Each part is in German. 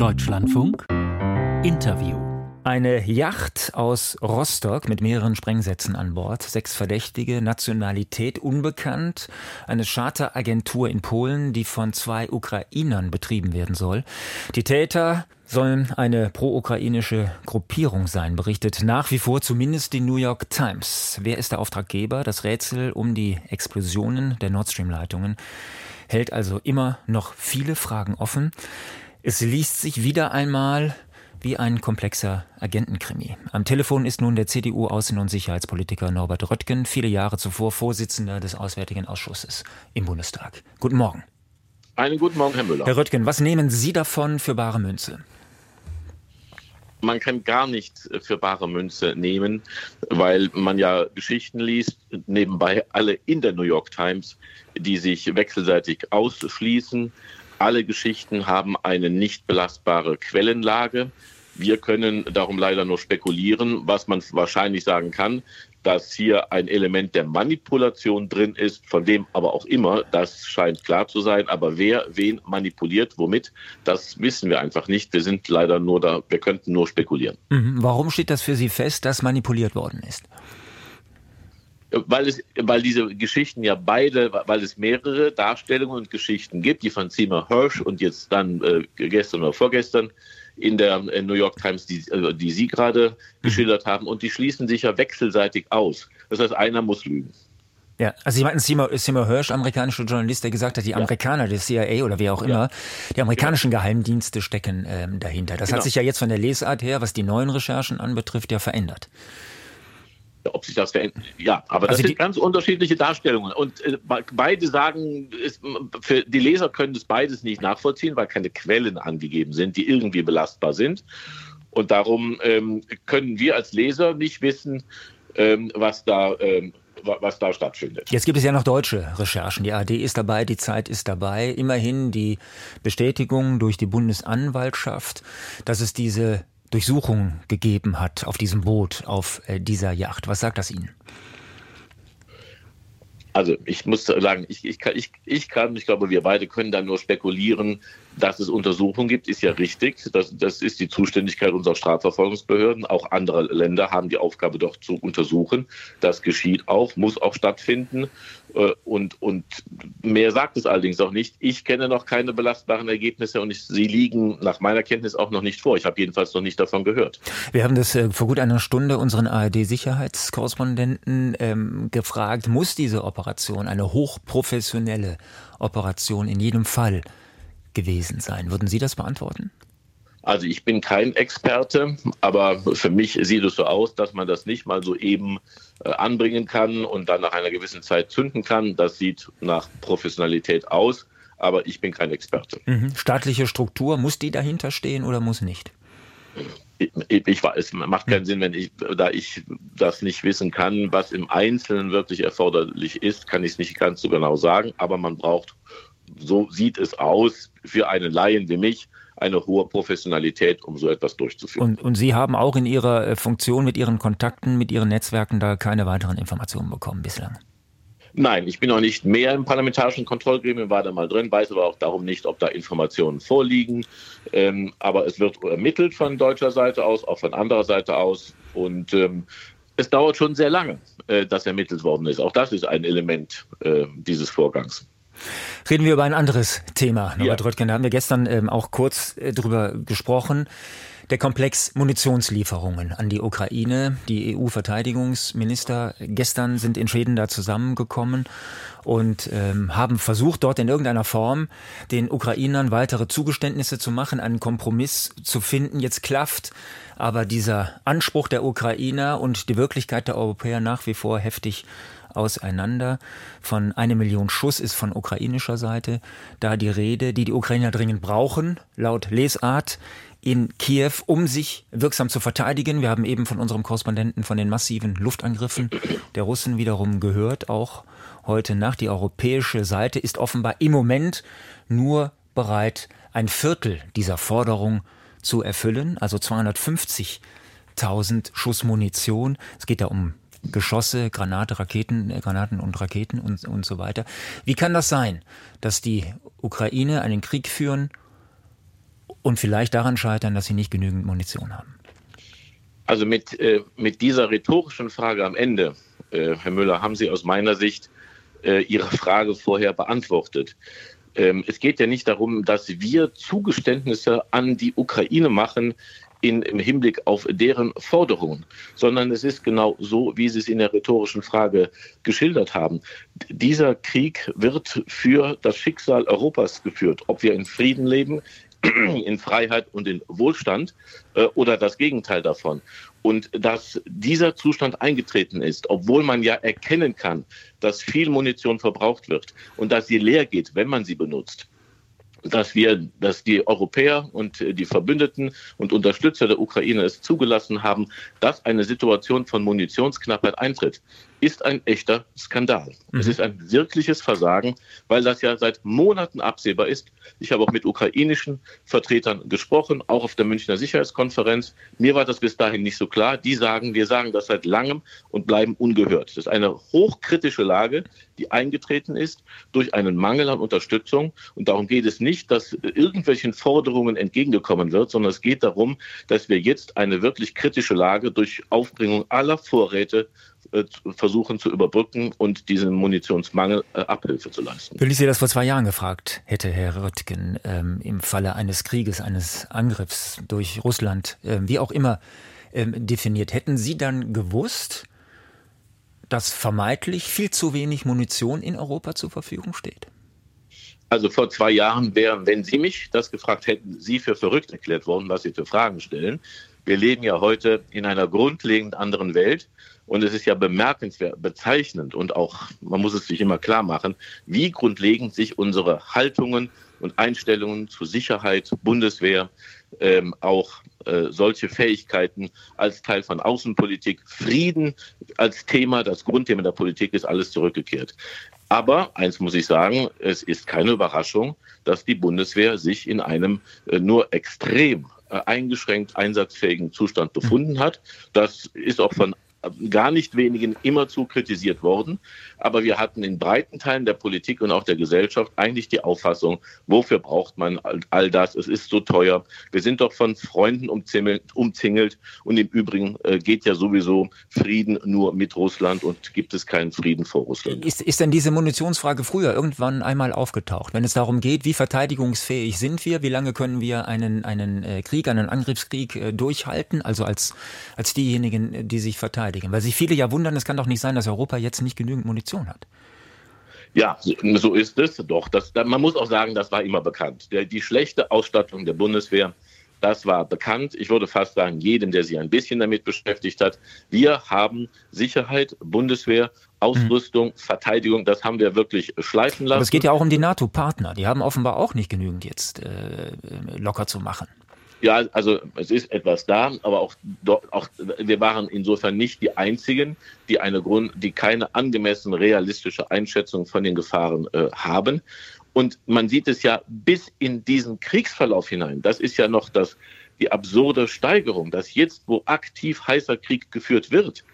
Deutschlandfunk Interview. Eine Yacht aus Rostock mit mehreren Sprengsätzen an Bord, sechs Verdächtige, Nationalität unbekannt, eine Charteragentur in Polen, die von zwei Ukrainern betrieben werden soll. Die Täter sollen eine pro-ukrainische Gruppierung sein, berichtet nach wie vor zumindest die New York Times. Wer ist der Auftraggeber? Das Rätsel um die Explosionen der Nord Stream Leitungen hält also immer noch viele Fragen offen. Es liest sich wieder einmal wie ein komplexer Agentenkrimi. Am Telefon ist nun der CDU-Außen- und Sicherheitspolitiker Norbert Röttgen, viele Jahre zuvor Vorsitzender des Auswärtigen Ausschusses im Bundestag. Guten Morgen. Einen guten Morgen, Herr Müller. Herr Röttgen, was nehmen Sie davon für bare Münze? Man kann gar nichts für bare Münze nehmen, weil man ja Geschichten liest, nebenbei alle in der New York Times, die sich wechselseitig ausschließen, alle Geschichten haben eine nicht belastbare Quellenlage. Wir können darum leider nur spekulieren, was man wahrscheinlich sagen kann, dass hier ein Element der Manipulation drin ist, von dem aber auch immer, das scheint klar zu sein. Aber wer wen manipuliert, womit, das wissen wir einfach nicht. Wir sind leider nur da, wir könnten nur spekulieren. Mhm. Warum steht das für Sie fest, dass manipuliert worden ist? Weil es, weil diese Geschichten ja beide, weil es mehrere Darstellungen und Geschichten gibt, die von Zima Hirsch und jetzt dann äh, gestern oder vorgestern in der in New York Times, die, äh, die Sie gerade mhm. geschildert haben, und die schließen sich ja wechselseitig aus. Das heißt, einer muss lügen. Ja, also Sie meinten Seymour, Seymour Hirsch, amerikanischer Journalist, der gesagt hat, die Amerikaner, ja. der CIA oder wer auch immer, ja. die amerikanischen. Geheimdienste stecken ähm, dahinter. Das genau. hat sich ja jetzt von der Lesart her, was die neuen Recherchen anbetrifft, ja verändert ob sich das verändert. Ja, aber das also sind ganz unterschiedliche Darstellungen. Und äh, beide sagen, ist, für die Leser können das beides nicht nachvollziehen, weil keine Quellen angegeben sind, die irgendwie belastbar sind. Und darum ähm, können wir als Leser nicht wissen, ähm, was da ähm, was da stattfindet. Jetzt gibt es ja noch deutsche Recherchen. Die AD ist dabei, die Zeit ist dabei. Immerhin die Bestätigung durch die Bundesanwaltschaft, dass es diese Durchsuchung gegeben hat auf diesem Boot, auf äh, dieser Yacht. Was sagt das Ihnen? Also ich muss sagen, ich, ich, kann, ich, ich kann, ich glaube, wir beide können da nur spekulieren, dass es Untersuchungen gibt, ist ja richtig. Das, das ist die Zuständigkeit unserer Strafverfolgungsbehörden. Auch andere Länder haben die Aufgabe, doch zu untersuchen. Das geschieht auch, muss auch stattfinden. Äh, und, und mehr sagt es allerdings auch nicht. Ich kenne noch keine belastbaren Ergebnisse und ich, sie liegen nach meiner Kenntnis auch noch nicht vor. Ich habe jedenfalls noch nicht davon gehört. Wir haben das äh, vor gut einer Stunde unseren ARD-Sicherheitskorrespondenten ähm, gefragt, muss diese Operation eine hochprofessionelle Operation in jedem Fall gewesen sein. Würden Sie das beantworten? Also ich bin kein Experte, aber für mich sieht es so aus, dass man das nicht mal so eben äh, anbringen kann und dann nach einer gewissen Zeit zünden kann. Das sieht nach Professionalität aus, aber ich bin kein Experte. Mhm. Staatliche Struktur, muss die dahinter stehen oder muss nicht? Ich, ich, es macht keinen Sinn, wenn ich, da ich das nicht wissen kann, was im Einzelnen wirklich erforderlich ist, kann ich es nicht ganz so genau sagen, aber man braucht so sieht es aus für einen Laien wie mich, eine hohe Professionalität, um so etwas durchzuführen. Und, und Sie haben auch in Ihrer äh, Funktion mit Ihren Kontakten, mit Ihren Netzwerken da keine weiteren Informationen bekommen bislang? Nein, ich bin noch nicht mehr im parlamentarischen Kontrollgremium, war da mal drin, weiß aber auch darum nicht, ob da Informationen vorliegen. Ähm, aber es wird ermittelt von deutscher Seite aus, auch von anderer Seite aus. Und ähm, es dauert schon sehr lange, äh, dass ermittelt worden ist. Auch das ist ein Element äh, dieses Vorgangs. Reden wir über ein anderes Thema, Norbert ja. Röttgen. Da haben wir gestern ähm, auch kurz äh, drüber gesprochen. Der Komplex Munitionslieferungen an die Ukraine. Die EU-Verteidigungsminister gestern sind in Schweden da zusammengekommen und ähm, haben versucht, dort in irgendeiner Form den Ukrainern weitere Zugeständnisse zu machen, einen Kompromiss zu finden. Jetzt klafft aber dieser Anspruch der Ukrainer und die Wirklichkeit der Europäer nach wie vor heftig auseinander. Von eine Million Schuss ist von ukrainischer Seite da die Rede, die die Ukrainer dringend brauchen, laut Lesart in Kiew, um sich wirksam zu verteidigen. Wir haben eben von unserem Korrespondenten von den massiven Luftangriffen der Russen wiederum gehört, auch heute Nacht. Die europäische Seite ist offenbar im Moment nur bereit, ein Viertel dieser Forderung zu erfüllen, also 250.000 Schuss Munition. Es geht da um Geschosse, Granate, Raketen, äh, Granaten und Raketen und, und so weiter. Wie kann das sein, dass die Ukraine einen Krieg führen und vielleicht daran scheitern, dass sie nicht genügend Munition haben? Also mit, äh, mit dieser rhetorischen Frage am Ende, äh, Herr Müller, haben Sie aus meiner Sicht äh, Ihre Frage vorher beantwortet. Ähm, es geht ja nicht darum, dass wir Zugeständnisse an die Ukraine machen, in, im Hinblick auf deren Forderungen, sondern es ist genau so, wie Sie es in der rhetorischen Frage geschildert haben. Dieser Krieg wird für das Schicksal Europas geführt, ob wir in Frieden leben, in Freiheit und in Wohlstand äh, oder das Gegenteil davon. Und dass dieser Zustand eingetreten ist, obwohl man ja erkennen kann, dass viel Munition verbraucht wird und dass sie leer geht, wenn man sie benutzt, dass wir, dass die Europäer und die Verbündeten und Unterstützer der Ukraine es zugelassen haben, dass eine Situation von Munitionsknappheit eintritt, ist ein echter Skandal. Mhm. Es ist ein wirkliches Versagen, weil das ja seit Monaten absehbar ist. Ich habe auch mit ukrainischen Vertretern gesprochen, auch auf der Münchner Sicherheitskonferenz. Mir war das bis dahin nicht so klar. Die sagen, wir sagen das seit langem und bleiben ungehört. Das ist eine hochkritische Lage, die eingetreten ist durch einen Mangel an Unterstützung. Und darum geht es nicht, dass irgendwelchen Forderungen entgegengekommen wird, sondern es geht darum, dass wir jetzt eine wirklich kritische Lage durch Aufbringung aller Vorräte äh, versuchen zu überbrücken und diesem Munitionsmangel äh, Abhilfe zu leisten. Wenn ich Sie das vor zwei Jahren gefragt hätte, Herr Röttgen, ähm, im Falle eines Krieges, eines Angriffs durch Russland, äh, wie auch immer ähm, definiert, hätten Sie dann gewusst, dass vermeintlich viel zu wenig Munition in Europa zur Verfügung steht? Also vor zwei Jahren wären, wenn Sie mich das gefragt hätten, Sie für verrückt erklärt worden, was Sie für Fragen stellen. Wir leben ja heute in einer grundlegend anderen Welt. Und es ist ja bemerkenswert, bezeichnend und auch, man muss es sich immer klar machen, wie grundlegend sich unsere Haltungen und Einstellungen zu Sicherheit, Bundeswehr, ähm, auch äh, solche Fähigkeiten als Teil von Außenpolitik, Frieden als Thema, das Grundthema der Politik ist alles zurückgekehrt. Aber eins muss ich sagen, es ist keine Überraschung, dass die Bundeswehr sich in einem äh, nur extrem äh, eingeschränkt einsatzfähigen Zustand befunden hat. Das ist auch von gar nicht wenigen immerzu kritisiert worden. Aber wir hatten in breiten Teilen der Politik und auch der Gesellschaft eigentlich die Auffassung, wofür braucht man all das? Es ist so teuer. Wir sind doch von Freunden umzingelt. Und im Übrigen äh, geht ja sowieso Frieden nur mit Russland und gibt es keinen Frieden vor Russland. Ist, ist denn diese Munitionsfrage früher irgendwann einmal aufgetaucht? Wenn es darum geht, wie verteidigungsfähig sind wir? Wie lange können wir einen, einen äh, Krieg, einen Angriffskrieg äh, durchhalten? Also als, als diejenigen, die sich verteidigen verteidigen? Weil sich viele ja wundern, es kann doch nicht sein, dass Europa jetzt nicht genügend Munition hat. Ja, so ist es. Doch, das, man muss auch sagen, das war immer bekannt. Die schlechte Ausstattung der Bundeswehr, das war bekannt. Ich würde fast sagen, jedem, der sich ein bisschen damit beschäftigt hat. Wir haben Sicherheit, Bundeswehr, Ausrüstung, mhm. Verteidigung, das haben wir wirklich schleifen lassen. Aber es geht ja auch um die NATO-Partner. Die haben offenbar auch nicht genügend jetzt äh, locker zu machen. Ja, also es ist etwas da, aber auch, auch wir waren insofern nicht die einzigen, die eine Grund, die keine angemessen realistische Einschätzung von den Gefahren äh, haben. Und man sieht es ja bis in diesen Kriegsverlauf hinein. Das ist ja noch das, die absurde Steigerung, dass jetzt, wo aktiv heißer Krieg geführt wird,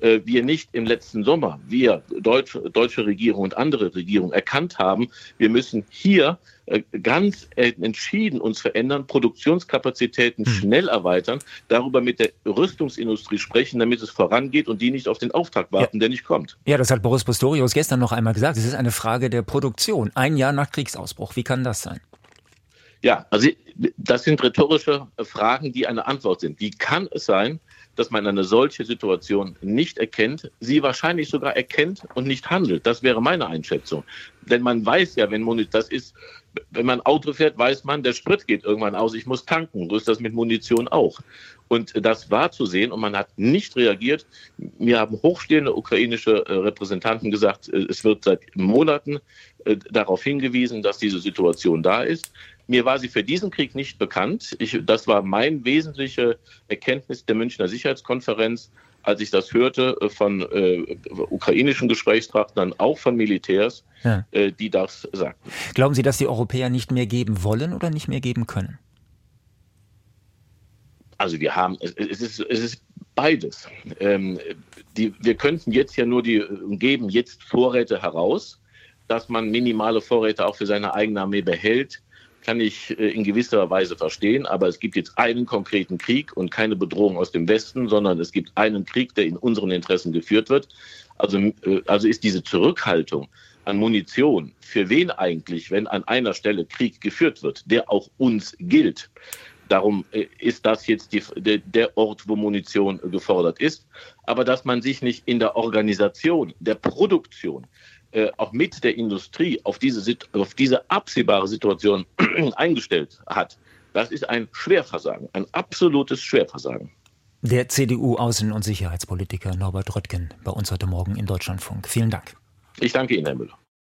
wir nicht im letzten Sommer, wir, deutsche, deutsche Regierung und andere Regierungen, erkannt haben, wir müssen hier äh, ganz entschieden uns verändern, Produktionskapazitäten hm. schnell erweitern, darüber mit der Rüstungsindustrie sprechen, damit es vorangeht und die nicht auf den Auftrag warten, ja. der nicht kommt. Ja, das hat Boris Pistorius gestern noch einmal gesagt. Es ist eine Frage der Produktion. Ein Jahr nach Kriegsausbruch. Wie kann das sein? Ja, also das sind rhetorische Fragen, die eine Antwort sind. Wie kann es sein, dass man eine solche Situation nicht erkennt, sie wahrscheinlich sogar erkennt und nicht handelt. Das wäre meine Einschätzung. Denn man weiß ja, wenn Munition, das ist, wenn man Auto fährt, weiß man, der Sprit geht irgendwann aus, ich muss tanken. So ist das mit Munition auch. Und das war zu sehen und man hat nicht reagiert. Mir haben hochstehende ukrainische äh, Repräsentanten gesagt, äh, es wird seit Monaten äh, darauf hingewiesen, dass diese Situation da ist. Mir war sie für diesen Krieg nicht bekannt. Ich, das war mein wesentliche Erkenntnis der Münchner Sicherheitskonferenz, als ich das hörte äh, von äh, ukrainischen Gesprächspartnern, auch von Militärs, ja. äh, die das sagten. Glauben Sie, dass die Europäer nicht mehr geben wollen oder nicht mehr geben können? Also wir haben, es, es, ist, es ist beides. Ähm, die, wir könnten jetzt ja nur die, geben jetzt Vorräte heraus, dass man minimale Vorräte auch für seine eigene Armee behält kann ich äh, in gewisser Weise verstehen, aber es gibt jetzt einen konkreten Krieg und keine Bedrohung aus dem Westen, sondern es gibt einen Krieg, der in unseren Interessen geführt wird. Also, äh, also ist diese Zurückhaltung an Munition für wen eigentlich, wenn an einer Stelle Krieg geführt wird, der auch uns gilt. Darum äh, ist das jetzt die, der, der Ort, wo Munition gefordert ist. Aber dass man sich nicht in der Organisation, der Produktion, äh, auch mit der Industrie auf diese, auf diese absehbare Situation eingestellt hat, das ist ein Schwerversagen, ein absolutes Schwerversagen. Der CDU-Außen- und Sicherheitspolitiker Norbert Röttgen bei uns heute Morgen im Deutschlandfunk. Vielen Dank. Ich danke Ihnen, Herr Müller.